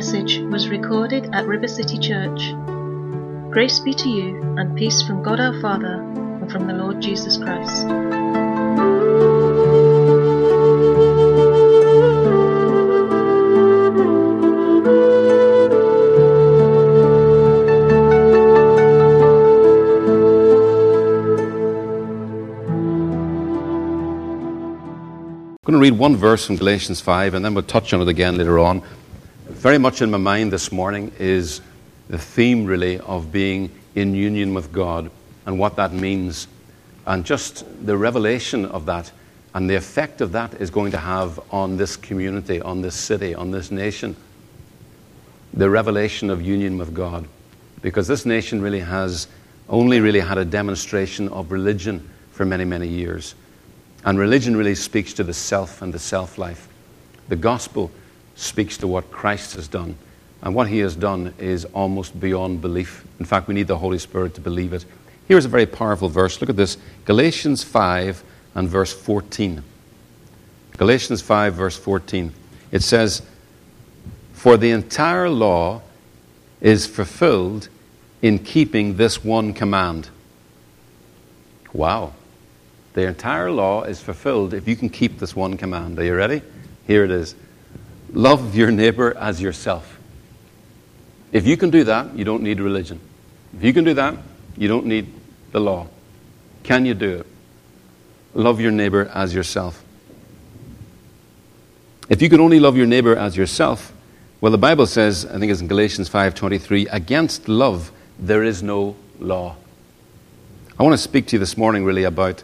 message was recorded at River City Church. Grace be to you and peace from God our Father and from the Lord Jesus Christ. I'm going to read one verse from Galatians 5 and then we'll touch on it again later on. Very much in my mind this morning is the theme, really, of being in union with God and what that means, and just the revelation of that and the effect of that is going to have on this community, on this city, on this nation. The revelation of union with God. Because this nation really has only really had a demonstration of religion for many, many years. And religion really speaks to the self and the self life. The gospel speaks to what Christ has done. And what he has done is almost beyond belief. In fact, we need the Holy Spirit to believe it. Here's a very powerful verse. Look at this Galatians 5 and verse 14. Galatians 5, verse 14. It says, For the entire law is fulfilled in keeping this one command. Wow. The entire law is fulfilled if you can keep this one command. Are you ready? Here it is Love your neighbor as yourself. If you can do that, you don't need religion. If you can do that, you don't need the law. Can you do it? Love your neighbor as yourself. If you can only love your neighbor as yourself, well, the Bible says, I think it's in Galatians 5:23, against love there is no law. I want to speak to you this morning really about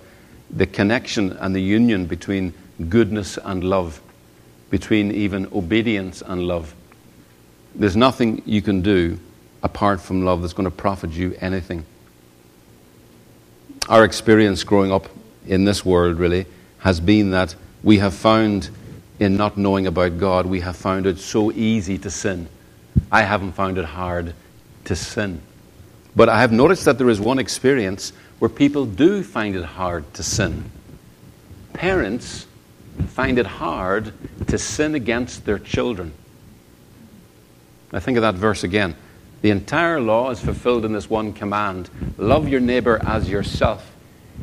the connection and the union between goodness and love between even obedience and love. There's nothing you can do apart from love that's going to profit you anything. Our experience growing up in this world really has been that we have found in not knowing about God, we have found it so easy to sin. I haven't found it hard to sin. But I have noticed that there is one experience where people do find it hard to sin. Parents find it hard to sin against their children. I think of that verse again. The entire law is fulfilled in this one command love your neighbor as yourself.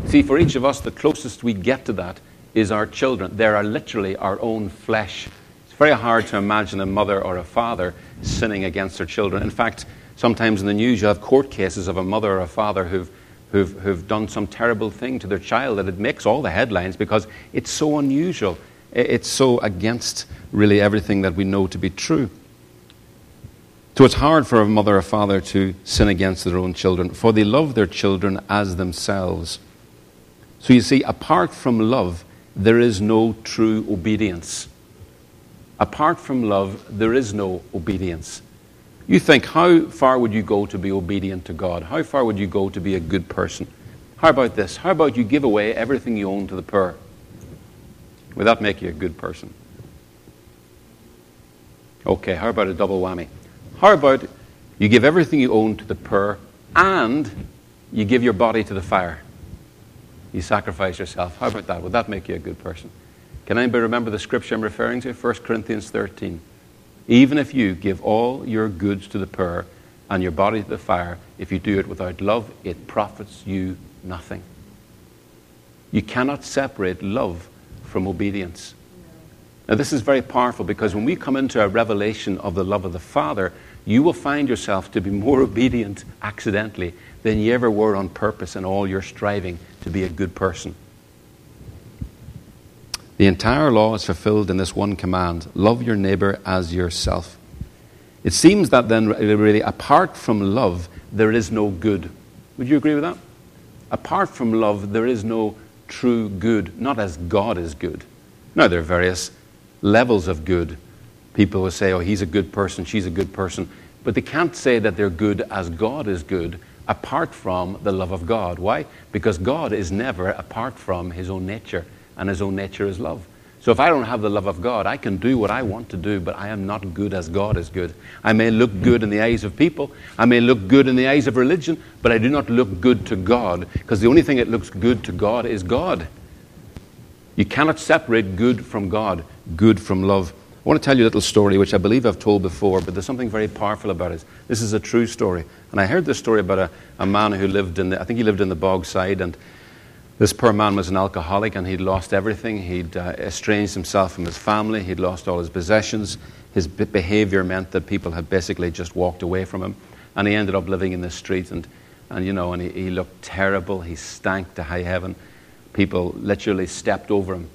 See, for each of us, the closest we get to that is our children. They are literally our own flesh. It's very hard to imagine a mother or a father sinning against their children. In fact, sometimes in the news you have court cases of a mother or a father who've who've, who've done some terrible thing to their child that it makes all the headlines because it's so unusual. It's so against really everything that we know to be true. So it's hard for a mother or father to sin against their own children, for they love their children as themselves. So you see, apart from love, there is no true obedience. Apart from love, there is no obedience. You think, how far would you go to be obedient to God? How far would you go to be a good person? How about this? How about you give away everything you own to the poor? Would that make you a good person? Okay, how about a double whammy? How about you give everything you own to the poor and you give your body to the fire? You sacrifice yourself. How about that? Would that make you a good person? Can anybody remember the scripture I'm referring to? 1 Corinthians 13. Even if you give all your goods to the poor and your body to the fire, if you do it without love, it profits you nothing. You cannot separate love from obedience. Now, this is very powerful because when we come into a revelation of the love of the Father, you will find yourself to be more obedient accidentally than you ever were on purpose in all your striving to be a good person. The entire law is fulfilled in this one command love your neighbor as yourself. It seems that then, really, apart from love, there is no good. Would you agree with that? Apart from love, there is no true good, not as God is good. Now, there are various levels of good. People will say, oh, he's a good person, she's a good person. But they can't say that they're good as God is good apart from the love of God. Why? Because God is never apart from his own nature and his own nature is love. So if I don't have the love of God, I can do what I want to do, but I am not good as God is good. I may look good in the eyes of people, I may look good in the eyes of religion, but I do not look good to God, because the only thing that looks good to God is God. You cannot separate good from God, good from love. I want to tell you a little story which I believe I've told before, but there's something very powerful about it. This is a true story. And I heard this story about a, a man who lived in the, I think he lived in the Bogside, and this poor man was an alcoholic and he'd lost everything. He'd uh, estranged himself from his family, he'd lost all his possessions. His behavior meant that people had basically just walked away from him. And he ended up living in the street, and, and you know, and he, he looked terrible. He stank to high heaven. People literally stepped over him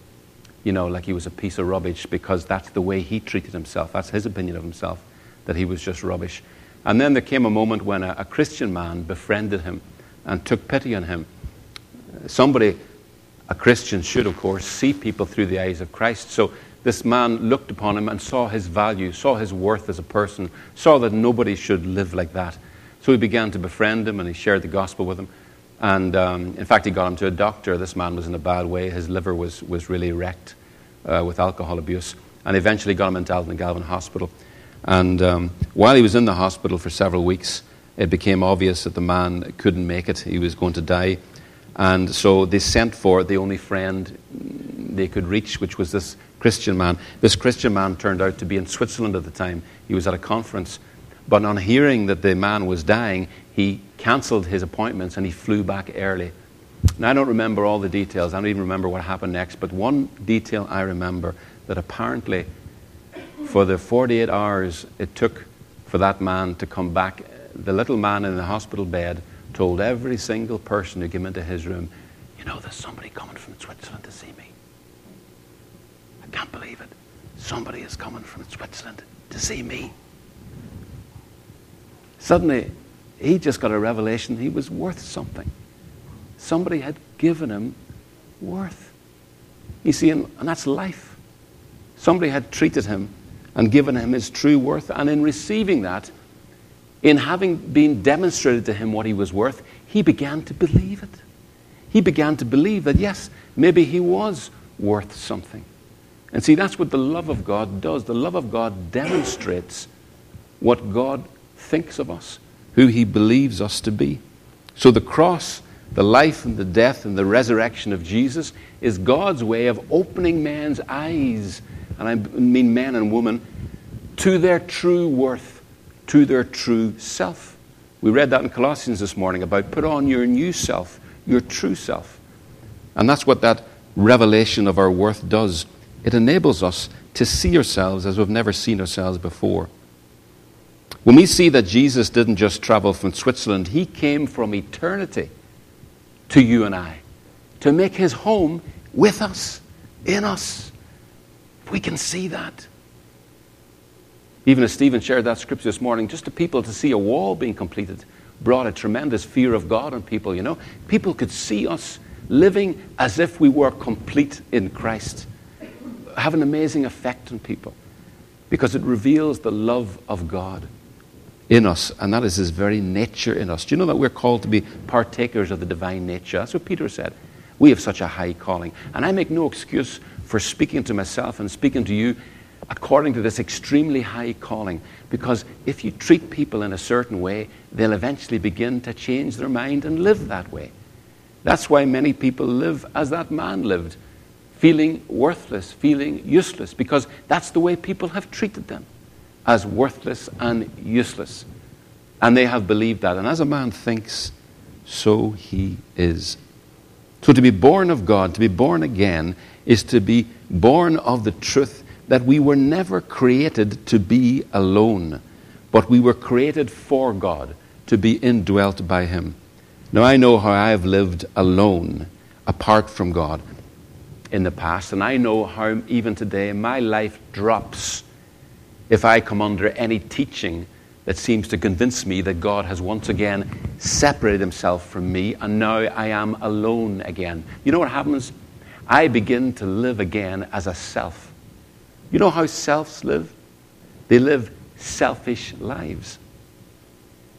you know, like he was a piece of rubbish because that's the way he treated himself. That's his opinion of himself, that he was just rubbish. And then there came a moment when a, a Christian man befriended him and took pity on him. Somebody, a Christian, should, of course, see people through the eyes of Christ. So this man looked upon him and saw his value, saw his worth as a person, saw that nobody should live like that. So he began to befriend him and he shared the gospel with him. And um, in fact, he got him to a doctor. This man was in a bad way. His liver was, was really wrecked uh, with alcohol abuse. And eventually got him into Altnagelvin Hospital. And um, while he was in the hospital for several weeks, it became obvious that the man couldn't make it. He was going to die. And so they sent for the only friend they could reach, which was this Christian man. This Christian man turned out to be in Switzerland at the time. He was at a conference. But on hearing that the man was dying, he cancelled his appointments and he flew back early. Now, I don't remember all the details. I don't even remember what happened next. But one detail I remember that apparently, for the 48 hours it took for that man to come back, the little man in the hospital bed told every single person who came into his room, You know, there's somebody coming from Switzerland to see me. I can't believe it. Somebody is coming from Switzerland to see me. Suddenly, he just got a revelation he was worth something. Somebody had given him worth. You see, and, and that's life. Somebody had treated him and given him his true worth. And in receiving that, in having been demonstrated to him what he was worth, he began to believe it. He began to believe that, yes, maybe he was worth something. And see, that's what the love of God does. The love of God demonstrates what God thinks of us, who he believes us to be. So the cross, the life and the death and the resurrection of Jesus is God's way of opening man's eyes, and I mean men and women, to their true worth, to their true self. We read that in Colossians this morning about put on your new self, your true self. And that's what that revelation of our worth does. It enables us to see ourselves as we've never seen ourselves before. When we see that Jesus didn't just travel from Switzerland, he came from eternity to you and I to make his home with us, in us. We can see that. Even as Stephen shared that scripture this morning, just to people to see a wall being completed brought a tremendous fear of God on people, you know. People could see us living as if we were complete in Christ. Have an amazing effect on people because it reveals the love of God in us, and that is his very nature in us. Do you know that we're called to be partakers of the divine nature? That's what Peter said. We have such a high calling. And I make no excuse for speaking to myself and speaking to you according to this extremely high calling. Because if you treat people in a certain way, they'll eventually begin to change their mind and live that way. That's why many people live as that man lived, feeling worthless, feeling useless, because that's the way people have treated them as worthless and useless. And they have believed that. And as a man thinks, so he is. So to be born of God, to be born again, is to be born of the truth that we were never created to be alone, but we were created for God, to be indwelt by Him. Now, I know how I have lived alone, apart from God, in the past, and I know how even today my life drops if I come under any teaching that seems to convince me that God has once again separated himself from me and now I am alone again. You know what happens? I begin to live again as a self. You know how selves live? They live selfish lives.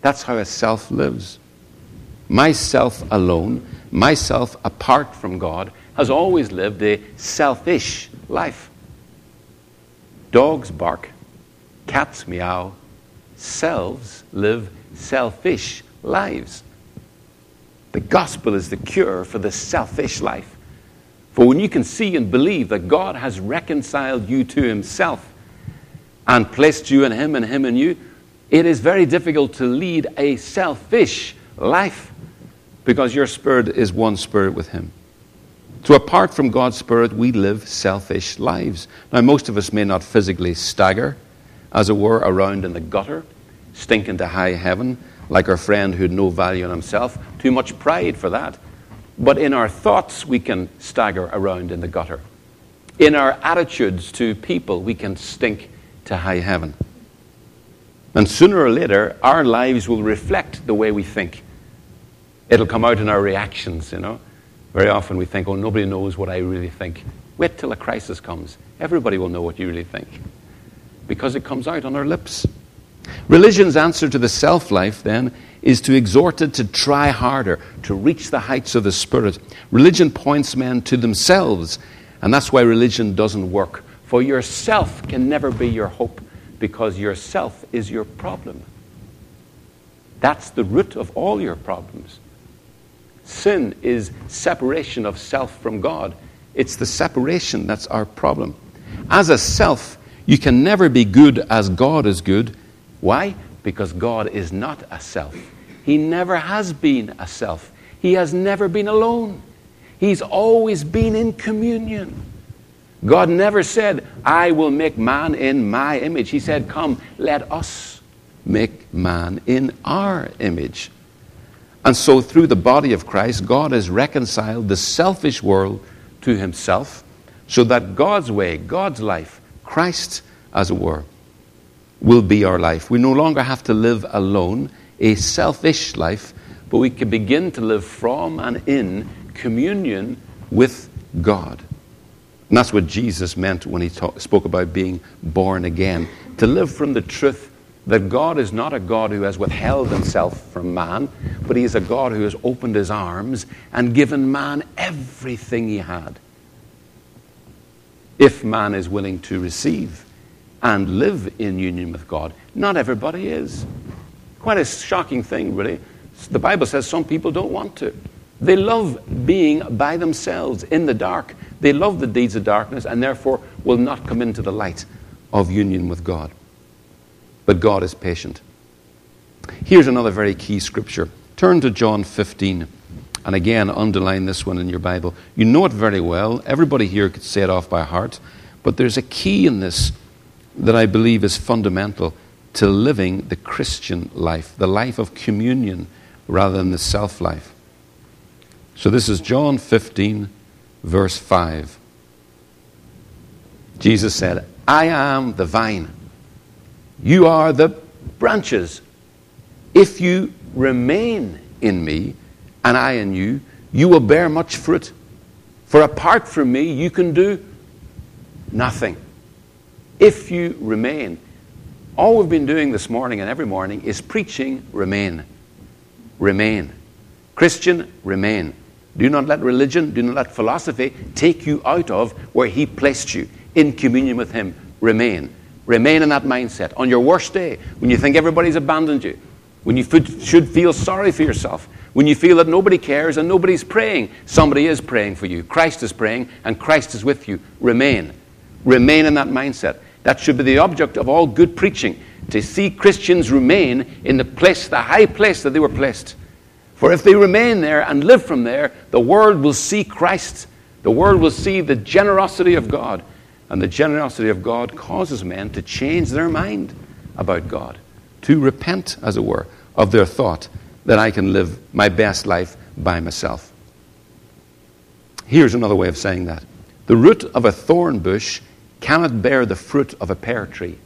That's how a self lives. Myself alone, myself apart from God, has always lived a selfish life. Dogs bark, Cats meow. Selves live selfish lives. The gospel is the cure for the selfish life. For when you can see and believe that God has reconciled you to himself and placed you in Him and Him in you, it is very difficult to lead a selfish life because your spirit is one spirit with Him. So, apart from God's Spirit, we live selfish lives. Now, most of us may not physically stagger, as it were, around in the gutter, stinking to high heaven, like our friend who had no value in himself. Too much pride for that. But in our thoughts, we can stagger around in the gutter. In our attitudes to people, we can stink to high heaven. And sooner or later, our lives will reflect the way we think. It'll come out in our reactions, you know. Very often we think, oh, nobody knows what I really think. Wait till a crisis comes. Everybody will know what you really think because it comes out on our lips. Religion's answer to the self life, then, is to exhort it to try harder, to reach the heights of the Spirit. Religion points men to themselves, and that's why religion doesn't work. For yourself can never be your hope, because yourself is your problem. That's the root of all your problems. Sin is separation of self from God. It's the separation that's our problem. As a self, you can never be good as God is good. Why? Because God is not a self. He never has been a self. He has never been alone. He's always been in communion. God never said, I will make man in my image. He said, Come, let us make man in our image. And so, through the body of Christ, God has reconciled the selfish world to himself so that God's way, God's life, Christ, as it were, will be our life. We no longer have to live alone, a selfish life, but we can begin to live from and in communion with God. And that's what Jesus meant when he talk, spoke about being born again. To live from the truth that God is not a God who has withheld himself from man, but he is a God who has opened his arms and given man everything he had. If man is willing to receive and live in union with God, not everybody is. Quite a shocking thing, really. The Bible says some people don't want to. They love being by themselves in the dark. They love the deeds of darkness and therefore will not come into the light of union with God but God is patient. Here's another very key scripture. Turn to John 15. And again, underline this one in your Bible. You know it very well. Everybody here could say it off by heart. But there's a key in this that I believe is fundamental to living the Christian life, the life of communion rather than the self life. So this is John 15, verse 5. Jesus said, I am the vine you are the branches. If you remain in me and I in you, you will bear much fruit. For apart from me, you can do nothing. If you remain, all we've been doing this morning and every morning is preaching remain. Remain. Christian, remain. Do not let religion, do not let philosophy take you out of where He placed you in communion with Him. Remain. Remain in that mindset. On your worst day, when you think everybody's abandoned you, when you should feel sorry for yourself, when you feel that nobody cares and nobody's praying, somebody is praying for you. Christ is praying and Christ is with you. Remain. Remain in that mindset. That should be the object of all good preaching to see Christians remain in the place, the high place that they were placed. For if they remain there and live from there, the world will see Christ. The world will see the generosity of God. And the generosity of God causes men to change their mind about God, to repent, as it were, of their thought that I can live my best life by myself. Here's another way of saying that the root of a thorn bush cannot bear the fruit of a pear tree.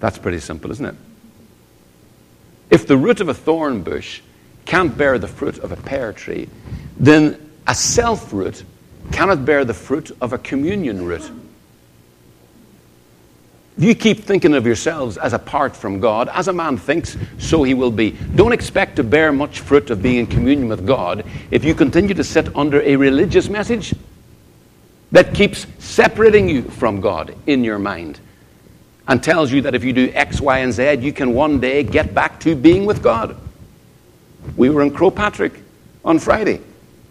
That's pretty simple, isn't it? If the root of a thorn bush can't bear the fruit of a pear tree, then a self root cannot bear the fruit of a communion root. You keep thinking of yourselves as apart from God, as a man thinks, so he will be. Don't expect to bear much fruit of being in communion with God if you continue to sit under a religious message that keeps separating you from God in your mind and tells you that if you do X, Y, and Z, you can one day get back to being with God. We were in Patrick on Friday.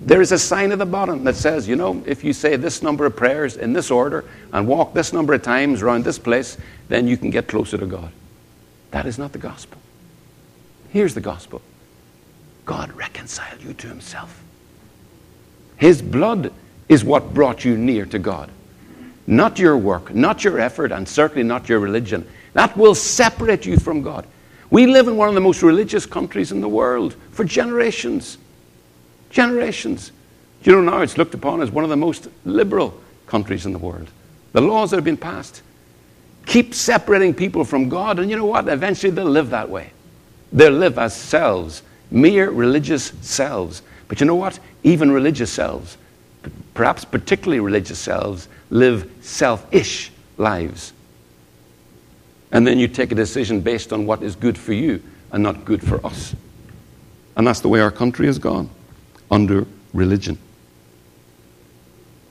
There is a sign at the bottom that says, you know, if you say this number of prayers in this order and walk this number of times around this place, then you can get closer to God. That is not the gospel. Here's the gospel God reconciled you to himself. His blood is what brought you near to God. Not your work, not your effort, and certainly not your religion. That will separate you from God. We live in one of the most religious countries in the world for generations. Generations. You know, now it's looked upon as one of the most liberal countries in the world. The laws that have been passed keep separating people from God, and you know what? Eventually they'll live that way. They'll live as selves, mere religious selves. But you know what? Even religious selves, perhaps particularly religious selves, live selfish lives. And then you take a decision based on what is good for you and not good for us. And that's the way our country has gone under religion.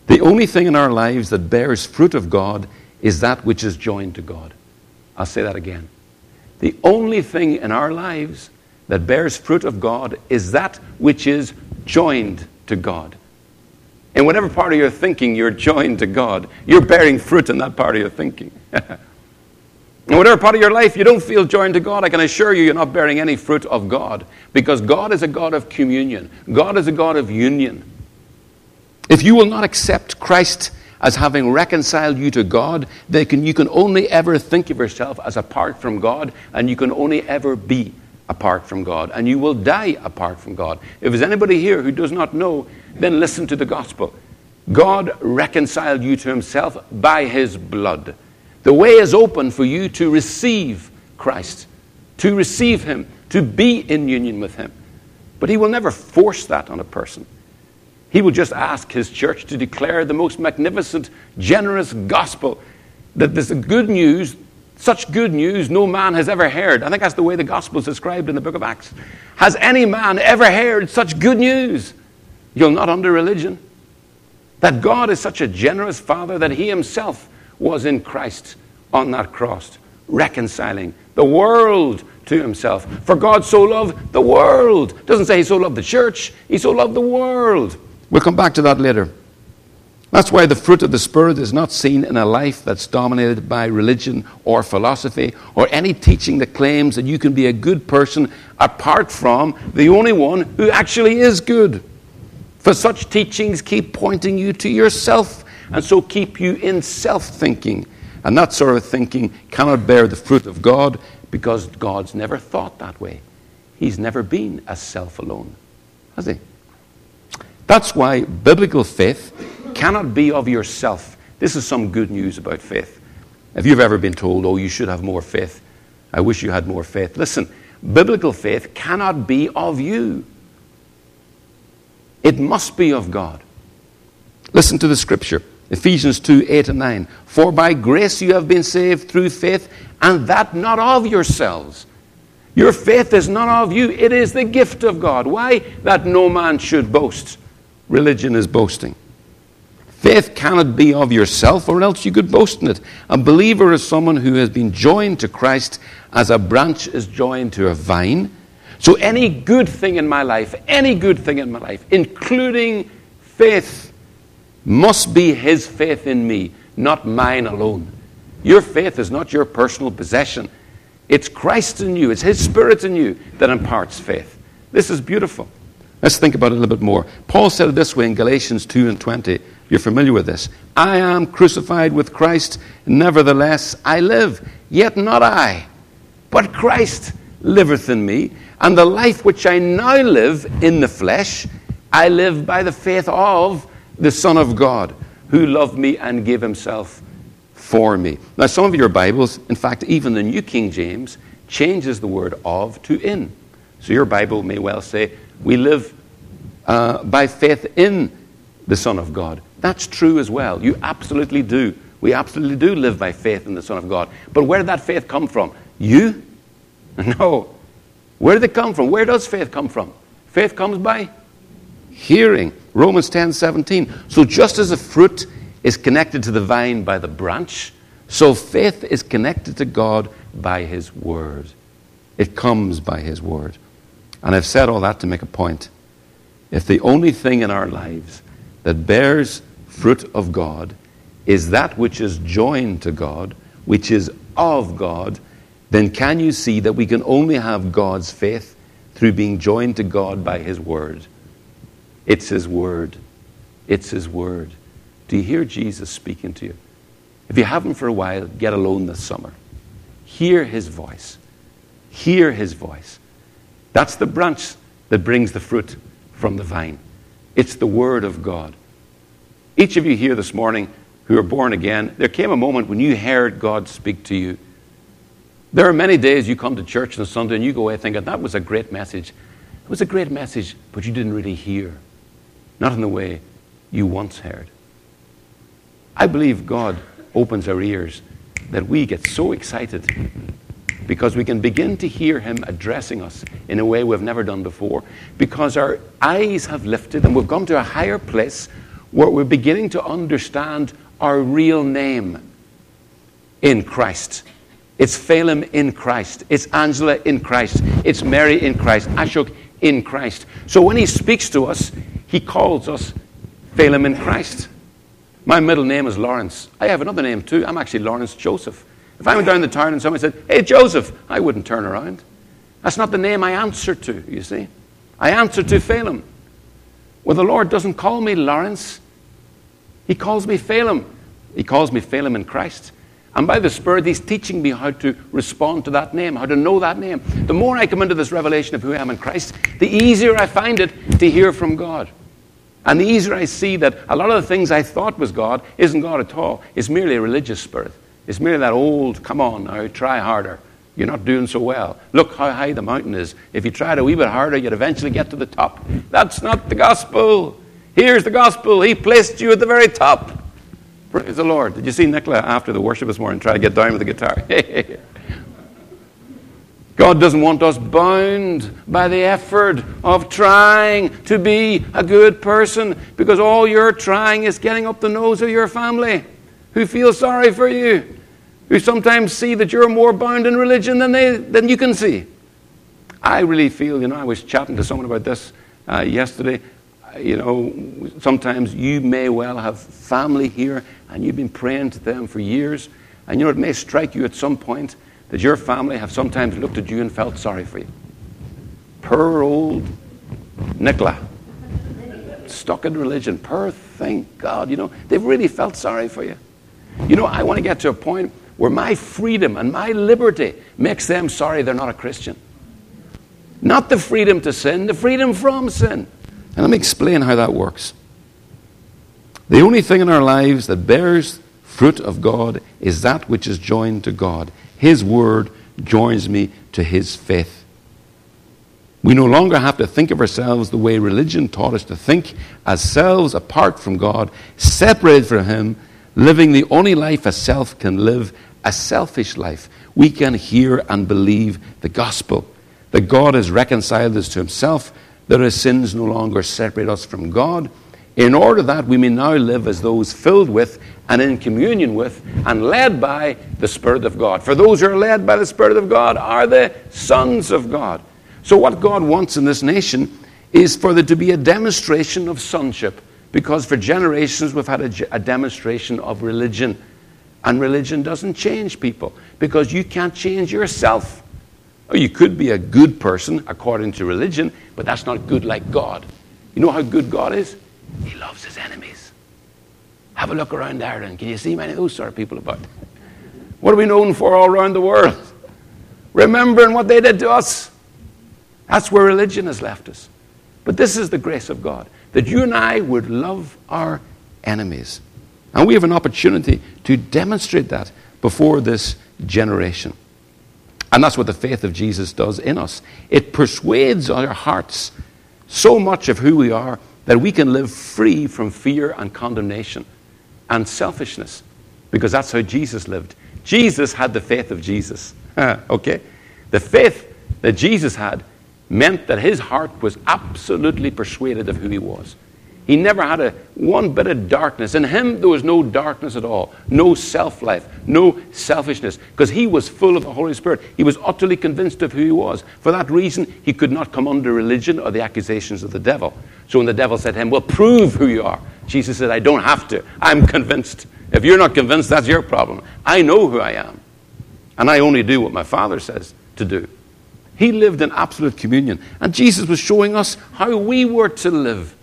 The only thing in our lives that bears fruit of God is that which is joined to God. I'll say that again. The only thing in our lives that bears fruit of God is that which is joined to God. In whatever part of your thinking you're joined to God, you're bearing fruit in that part of your thinking. in whatever part of your life you don't feel joined to God, I can assure you you're not bearing any fruit of God because God is a God of communion, God is a God of union. If you will not accept Christ as having reconciled you to God, then you can only ever think of yourself as apart from God, and you can only ever be apart from God, and you will die apart from God. If there's anybody here who does not know, then listen to the gospel. God reconciled you to himself by his blood. The way is open for you to receive Christ, to receive him, to be in union with him. But he will never force that on a person. He will just ask his church to declare the most magnificent, generous gospel that there's good news, such good news no man has ever heard. I think that's the way the gospel is described in the book of Acts. Has any man ever heard such good news? You'll not under religion. That God is such a generous Father that He Himself was in Christ on that cross, reconciling the world to Himself. For God so loved the world. Doesn't say He so loved the church, He so loved the world. We'll come back to that later. That's why the fruit of the Spirit is not seen in a life that's dominated by religion or philosophy or any teaching that claims that you can be a good person apart from the only one who actually is good. For such teachings keep pointing you to yourself and so keep you in self thinking. And that sort of thinking cannot bear the fruit of God because God's never thought that way. He's never been a self alone, has he? That's why biblical faith cannot be of yourself. This is some good news about faith. If you've ever been told, oh, you should have more faith, I wish you had more faith. Listen, biblical faith cannot be of you, it must be of God. Listen to the scripture Ephesians 2 8 and 9. For by grace you have been saved through faith, and that not of yourselves. Your faith is not of you, it is the gift of God. Why? That no man should boast religion is boasting. Faith cannot be of yourself, or else you could boast in it. A believer is someone who has been joined to Christ as a branch is joined to a vine. So, any good thing in my life, any good thing in my life, including faith, must be His faith in me, not mine alone. Your faith is not your personal possession, it's Christ in you, it's His Spirit in you that imparts faith. This is beautiful. Let's think about it a little bit more. Paul said it this way in Galatians 2 and 20. You're familiar with this. I am crucified with Christ, nevertheless I live, yet not I, but Christ liveth in me. And the life which I now live in the flesh, I live by the faith of the Son of God, who loved me and gave himself for me. Now, some of your Bibles, in fact, even the New King James, changes the word of to in. So your Bible may well say, we live uh, by faith in the Son of God. That's true as well. You absolutely do. We absolutely do live by faith in the Son of God. But where did that faith come from? You? No. Where did it come from? Where does faith come from? Faith comes by hearing. Romans 10 17. So just as a fruit is connected to the vine by the branch, so faith is connected to God by His Word. It comes by His Word. And I've said all that to make a point. if the only thing in our lives that bears fruit of God is that which is joined to God, which is of God, then can you see that we can only have God's faith through being joined to God by His Word? It's His Word. It's His Word. Do you hear Jesus speaking to you? If you haven't for a while, get alone this summer. Hear His voice. Hear His voice. That's the branch that brings the fruit from the vine. It's the Word of God. Each of you here this morning who are born again, there came a moment when you heard God speak to you. There are many days you come to church on Sunday and you go away thinking, that was a great message. It was a great message, but you didn't really hear. Not in the way you once heard. I believe God opens our ears that we get so excited because we can begin to hear Him addressing us in a way we've never done before. Because our eyes have lifted and we've come to a higher place where we're beginning to understand our real name in Christ. It's Phelim in Christ. It's Angela in Christ. It's Mary in Christ. Ashok in Christ. So when he speaks to us, he calls us Phelim in Christ. My middle name is Lawrence. I have another name too. I'm actually Lawrence Joseph. If I went down the town and somebody said, Hey, Joseph, I wouldn't turn around. That's not the name I answer to, you see. I answer to Phelim. Well, the Lord doesn't call me Lawrence. He calls me Phelim. He calls me Phelim in Christ. And by the Spirit, He's teaching me how to respond to that name, how to know that name. The more I come into this revelation of who I am in Christ, the easier I find it to hear from God. And the easier I see that a lot of the things I thought was God isn't God at all. It's merely a religious spirit. It's merely that old, come on now, try harder. You're not doing so well. Look how high the mountain is. If you tried a wee bit harder, you'd eventually get to the top. That's not the gospel. Here's the gospel. He placed you at the very top. Praise the Lord. Did you see Nicola after the worship this morning try to get down with the guitar? God doesn't want us bound by the effort of trying to be a good person because all you're trying is getting up the nose of your family who feel sorry for you, who sometimes see that you're more bound in religion than, they, than you can see. I really feel, you know, I was chatting to someone about this uh, yesterday you know, sometimes you may well have family here and you've been praying to them for years. And you know, it may strike you at some point that your family have sometimes looked at you and felt sorry for you. Poor old Nicola, stuck in religion. Poor thing, God, you know, they've really felt sorry for you. You know, I want to get to a point where my freedom and my liberty makes them sorry they're not a Christian. Not the freedom to sin, the freedom from sin. And let me explain how that works. The only thing in our lives that bears fruit of God is that which is joined to God. His word joins me to his faith. We no longer have to think of ourselves the way religion taught us to think, as selves apart from God, separated from Him, living the only life a self can live, a selfish life. We can hear and believe the gospel that God has reconciled us to Himself that our sins no longer separate us from God, in order that we may now live as those filled with and in communion with and led by the Spirit of God. For those who are led by the Spirit of God are the sons of God. So, what God wants in this nation is for there to be a demonstration of sonship, because for generations we've had a, a demonstration of religion. And religion doesn't change people, because you can't change yourself. You could be a good person according to religion, but that's not good like God. You know how good God is? He loves his enemies. Have a look around Ireland. Can you see many of those sort of people about? What are we known for all around the world? Remembering what they did to us. That's where religion has left us. But this is the grace of God that you and I would love our enemies. And we have an opportunity to demonstrate that before this generation. And that's what the faith of Jesus does in us. It persuades our hearts so much of who we are that we can live free from fear and condemnation and selfishness because that's how Jesus lived. Jesus had the faith of Jesus. okay? The faith that Jesus had meant that his heart was absolutely persuaded of who he was. He never had a one bit of darkness. In him, there was no darkness at all, no self life, no selfishness, because he was full of the Holy Spirit. He was utterly convinced of who he was. For that reason, he could not come under religion or the accusations of the devil. So when the devil said to him, Well, prove who you are, Jesus said, I don't have to. I'm convinced. If you're not convinced, that's your problem. I know who I am. And I only do what my Father says to do. He lived in absolute communion. And Jesus was showing us how we were to live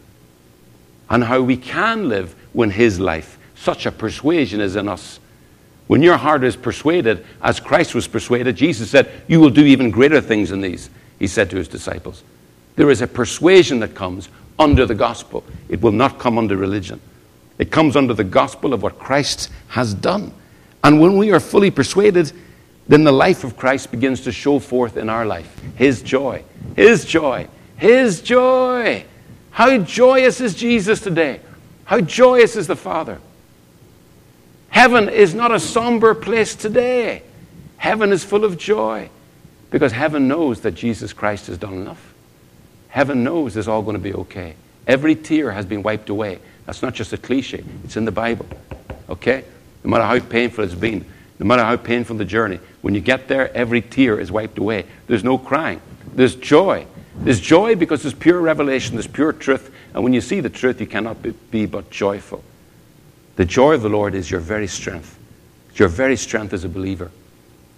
and how we can live when His life, such a persuasion, is in us. When your heart is persuaded, as Christ was persuaded, Jesus said, You will do even greater things than these, He said to His disciples. There is a persuasion that comes under the gospel, it will not come under religion. It comes under the gospel of what Christ has done. And when we are fully persuaded, then the life of Christ begins to show forth in our life His joy, His joy, His joy. How joyous is Jesus today? How joyous is the Father? Heaven is not a somber place today. Heaven is full of joy because heaven knows that Jesus Christ has done enough. Heaven knows it's all going to be okay. Every tear has been wiped away. That's not just a cliche, it's in the Bible. Okay? No matter how painful it's been, no matter how painful the journey, when you get there, every tear is wiped away. There's no crying. There's joy. There's joy because there's pure revelation, there's pure truth. And when you see the truth, you cannot be, be but joyful. The joy of the Lord is your very strength. Your very strength as a believer.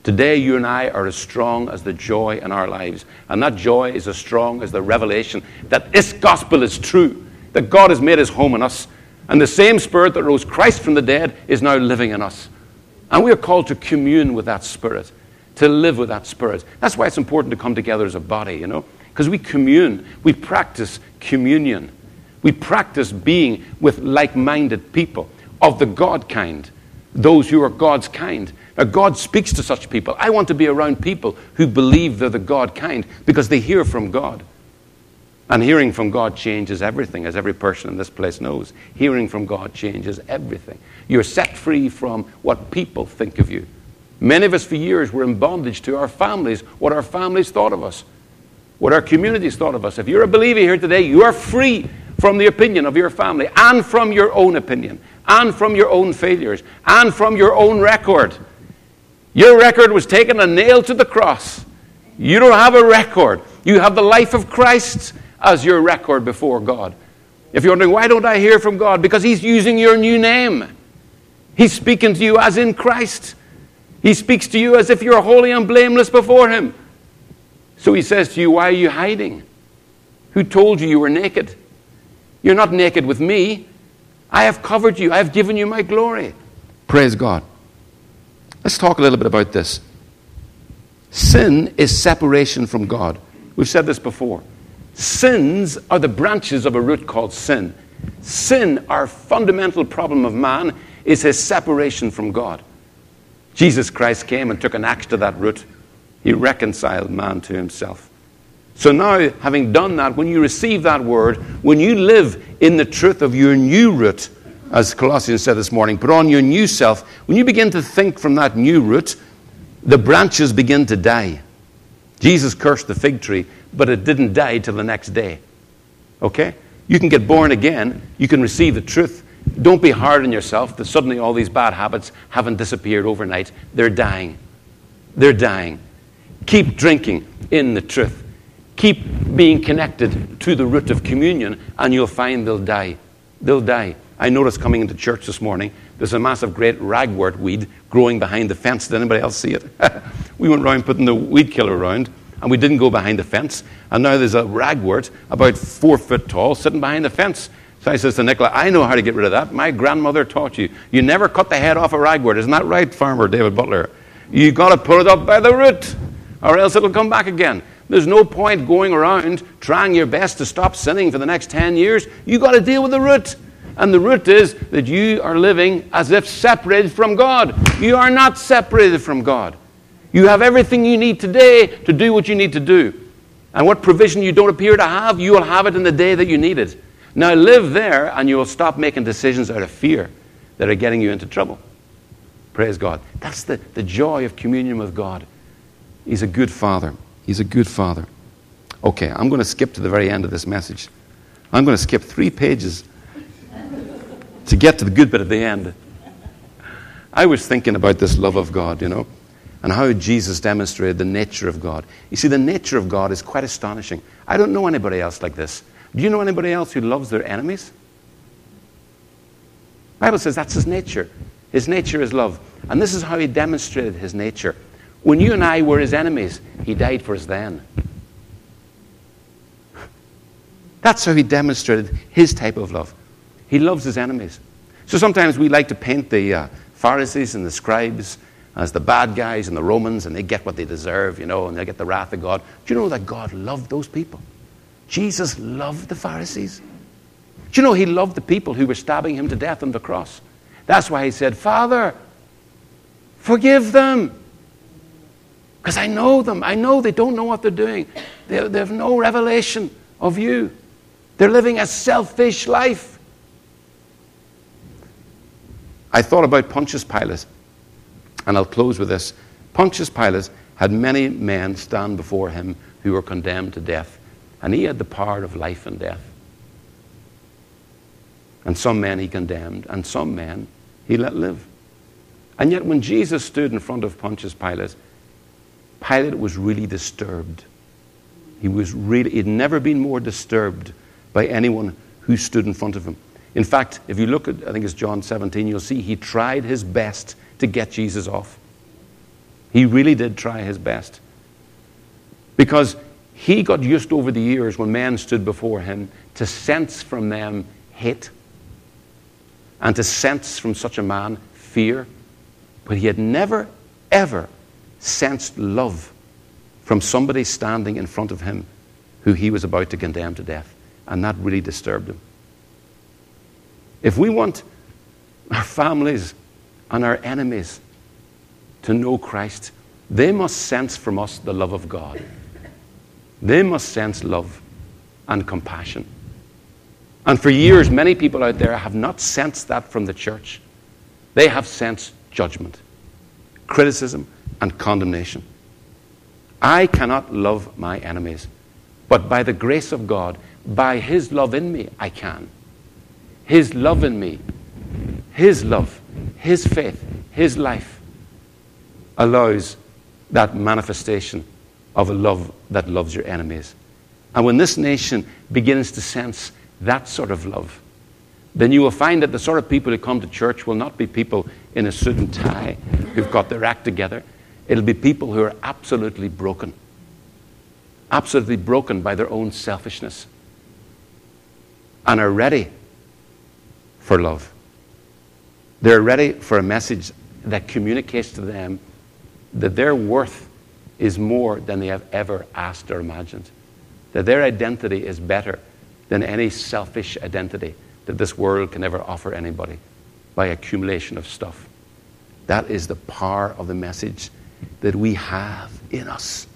Today, you and I are as strong as the joy in our lives. And that joy is as strong as the revelation that this gospel is true, that God has made his home in us. And the same spirit that rose Christ from the dead is now living in us. And we are called to commune with that spirit, to live with that spirit. That's why it's important to come together as a body, you know, because we commune, we practice communion. We practice being with like minded people of the God kind, those who are God's kind. Now, God speaks to such people. I want to be around people who believe they're the God kind because they hear from God. And hearing from God changes everything, as every person in this place knows. Hearing from God changes everything. You're set free from what people think of you. Many of us, for years, were in bondage to our families, what our families thought of us, what our communities thought of us. If you're a believer here today, you are free from the opinion of your family and from your own opinion and from your own failures and from your own record. Your record was taken and nailed to the cross. You don't have a record. You have the life of Christ as your record before God. If you're wondering, why don't I hear from God? Because He's using your new name. He's speaking to you as in Christ. He speaks to you as if you're holy and blameless before Him. So He says to you, Why are you hiding? Who told you you were naked? You're not naked with me. I have covered you, I have given you my glory. Praise God. Let's talk a little bit about this. Sin is separation from God. We've said this before. Sins are the branches of a root called sin. Sin, our fundamental problem of man, is his separation from God. Jesus Christ came and took an axe to that root. He reconciled man to himself. So now, having done that, when you receive that word, when you live in the truth of your new root, as Colossians said this morning, put on your new self, when you begin to think from that new root, the branches begin to die. Jesus cursed the fig tree but it didn't die till the next day. Okay? You can get born again, you can receive the truth. Don't be hard on yourself that suddenly all these bad habits haven't disappeared overnight. They're dying. They're dying. Keep drinking in the truth. Keep being connected to the root of communion, and you'll find they'll die. They'll die. I noticed coming into church this morning, there's a massive great ragwort weed growing behind the fence. Did anybody else see it? we went around putting the weed killer around, and we didn't go behind the fence. And now there's a ragwort about four foot tall sitting behind the fence. So I says to Nicola, I know how to get rid of that. My grandmother taught you. You never cut the head off a ragwort. Isn't that right, Farmer David Butler? You've got to pull it up by the root, or else it'll come back again. There's no point going around trying your best to stop sinning for the next 10 years. You've got to deal with the root. And the root is that you are living as if separated from God. You are not separated from God. You have everything you need today to do what you need to do. And what provision you don't appear to have, you will have it in the day that you need it. Now live there, and you will stop making decisions out of fear that are getting you into trouble. Praise God. That's the, the joy of communion with God. He's a good father. He's a good father. Okay, I'm going to skip to the very end of this message. I'm going to skip three pages to get to the good bit at the end. I was thinking about this love of God, you know and how Jesus demonstrated the nature of God. You see, the nature of God is quite astonishing. I don't know anybody else like this. Do you know anybody else who loves their enemies? The Bible says that's his nature. His nature is love. And this is how he demonstrated his nature. When you and I were his enemies, he died for us then. That's how he demonstrated his type of love. He loves his enemies. So sometimes we like to paint the uh, Pharisees and the scribes as the bad guys and the Romans, and they get what they deserve, you know, and they get the wrath of God. Do you know that God loved those people? Jesus loved the Pharisees. Do you know he loved the people who were stabbing him to death on the cross? That's why he said, Father, forgive them. Because I know them. I know they don't know what they're doing. They, they have no revelation of you. They're living a selfish life. I thought about Pontius Pilate, and I'll close with this. Pontius Pilate had many men stand before him who were condemned to death, and he had the power of life and death. And some men he condemned, and some men he let live. And yet, when Jesus stood in front of Pontius Pilate, Pilate was really disturbed. He was really, he'd never been more disturbed by anyone who stood in front of him. In fact, if you look at, I think it's John 17, you'll see he tried his best to get Jesus off. He really did try his best. Because he got used over the years when men stood before him to sense from them hate and to sense from such a man fear. But he had never, ever sensed love from somebody standing in front of him who he was about to condemn to death. And that really disturbed him. If we want our families and our enemies to know Christ, they must sense from us the love of God. They must sense love and compassion. And for years, many people out there have not sensed that from the church. They have sensed judgment, criticism, and condemnation. I cannot love my enemies, but by the grace of God, by His love in me, I can. His love in me, His love, His faith, His life allows that manifestation of a love that loves your enemies. And when this nation begins to sense that sort of love, then you will find that the sort of people who come to church will not be people in a suit and tie who've got their act together. It'll be people who are absolutely broken, absolutely broken by their own selfishness, and are ready for love. They're ready for a message that communicates to them that their worth is more than they have ever asked or imagined, that their identity is better than any selfish identity that this world can ever offer anybody by accumulation of stuff. That is the power of the message that we have in us.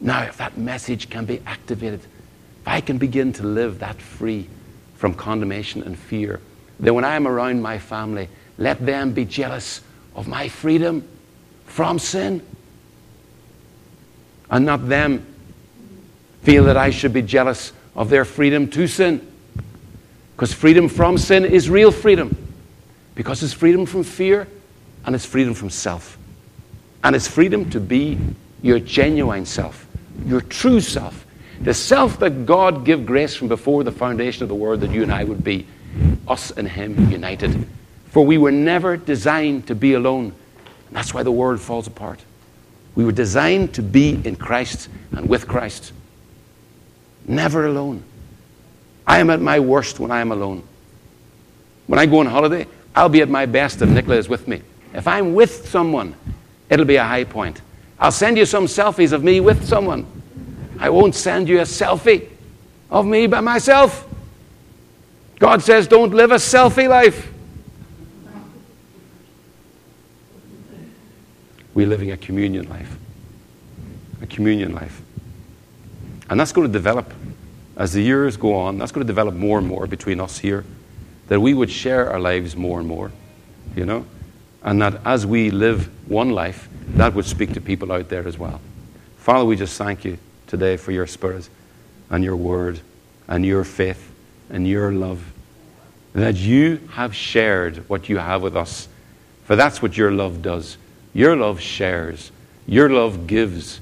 Now, if that message can be activated, if I can begin to live that free from condemnation and fear, then when I am around my family, let them be jealous of my freedom from sin and not them feel that I should be jealous of their freedom to sin. Because freedom from sin is real freedom. Because it's freedom from fear and it's freedom from self. And it's freedom to be your genuine self, your true self. The self that God gave grace from before the foundation of the world that you and I would be, us and Him united. For we were never designed to be alone. And that's why the world falls apart. We were designed to be in Christ and with Christ. Never alone. I am at my worst when I am alone. When I go on holiday, I'll be at my best if Nicola is with me. If I'm with someone, it'll be a high point. I'll send you some selfies of me with someone. I won't send you a selfie of me by myself. God says, don't live a selfie life. We're living a communion life. A communion life. And that's going to develop as the years go on. That's going to develop more and more between us here. That we would share our lives more and more, you know? And that as we live one life, that would speak to people out there as well. Father, we just thank you today for your spirit and your word and your faith and your love. That you have shared what you have with us. For that's what your love does. Your love shares, your love gives,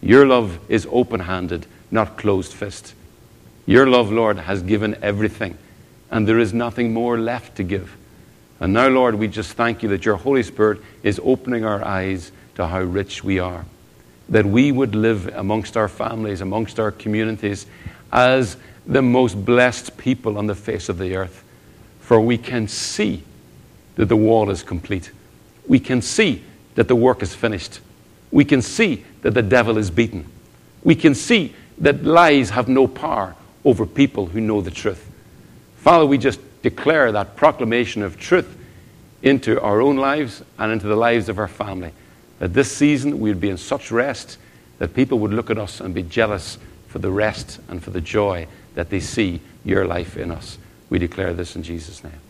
your love is open handed not closed fist. Your love, Lord, has given everything, and there is nothing more left to give. And now, Lord, we just thank you that your Holy Spirit is opening our eyes to how rich we are. That we would live amongst our families, amongst our communities, as the most blessed people on the face of the earth. For we can see that the wall is complete. We can see that the work is finished. We can see that the devil is beaten. We can see that lies have no power over people who know the truth. Father, we just declare that proclamation of truth into our own lives and into the lives of our family. That this season we'd be in such rest that people would look at us and be jealous for the rest and for the joy that they see your life in us. We declare this in Jesus' name.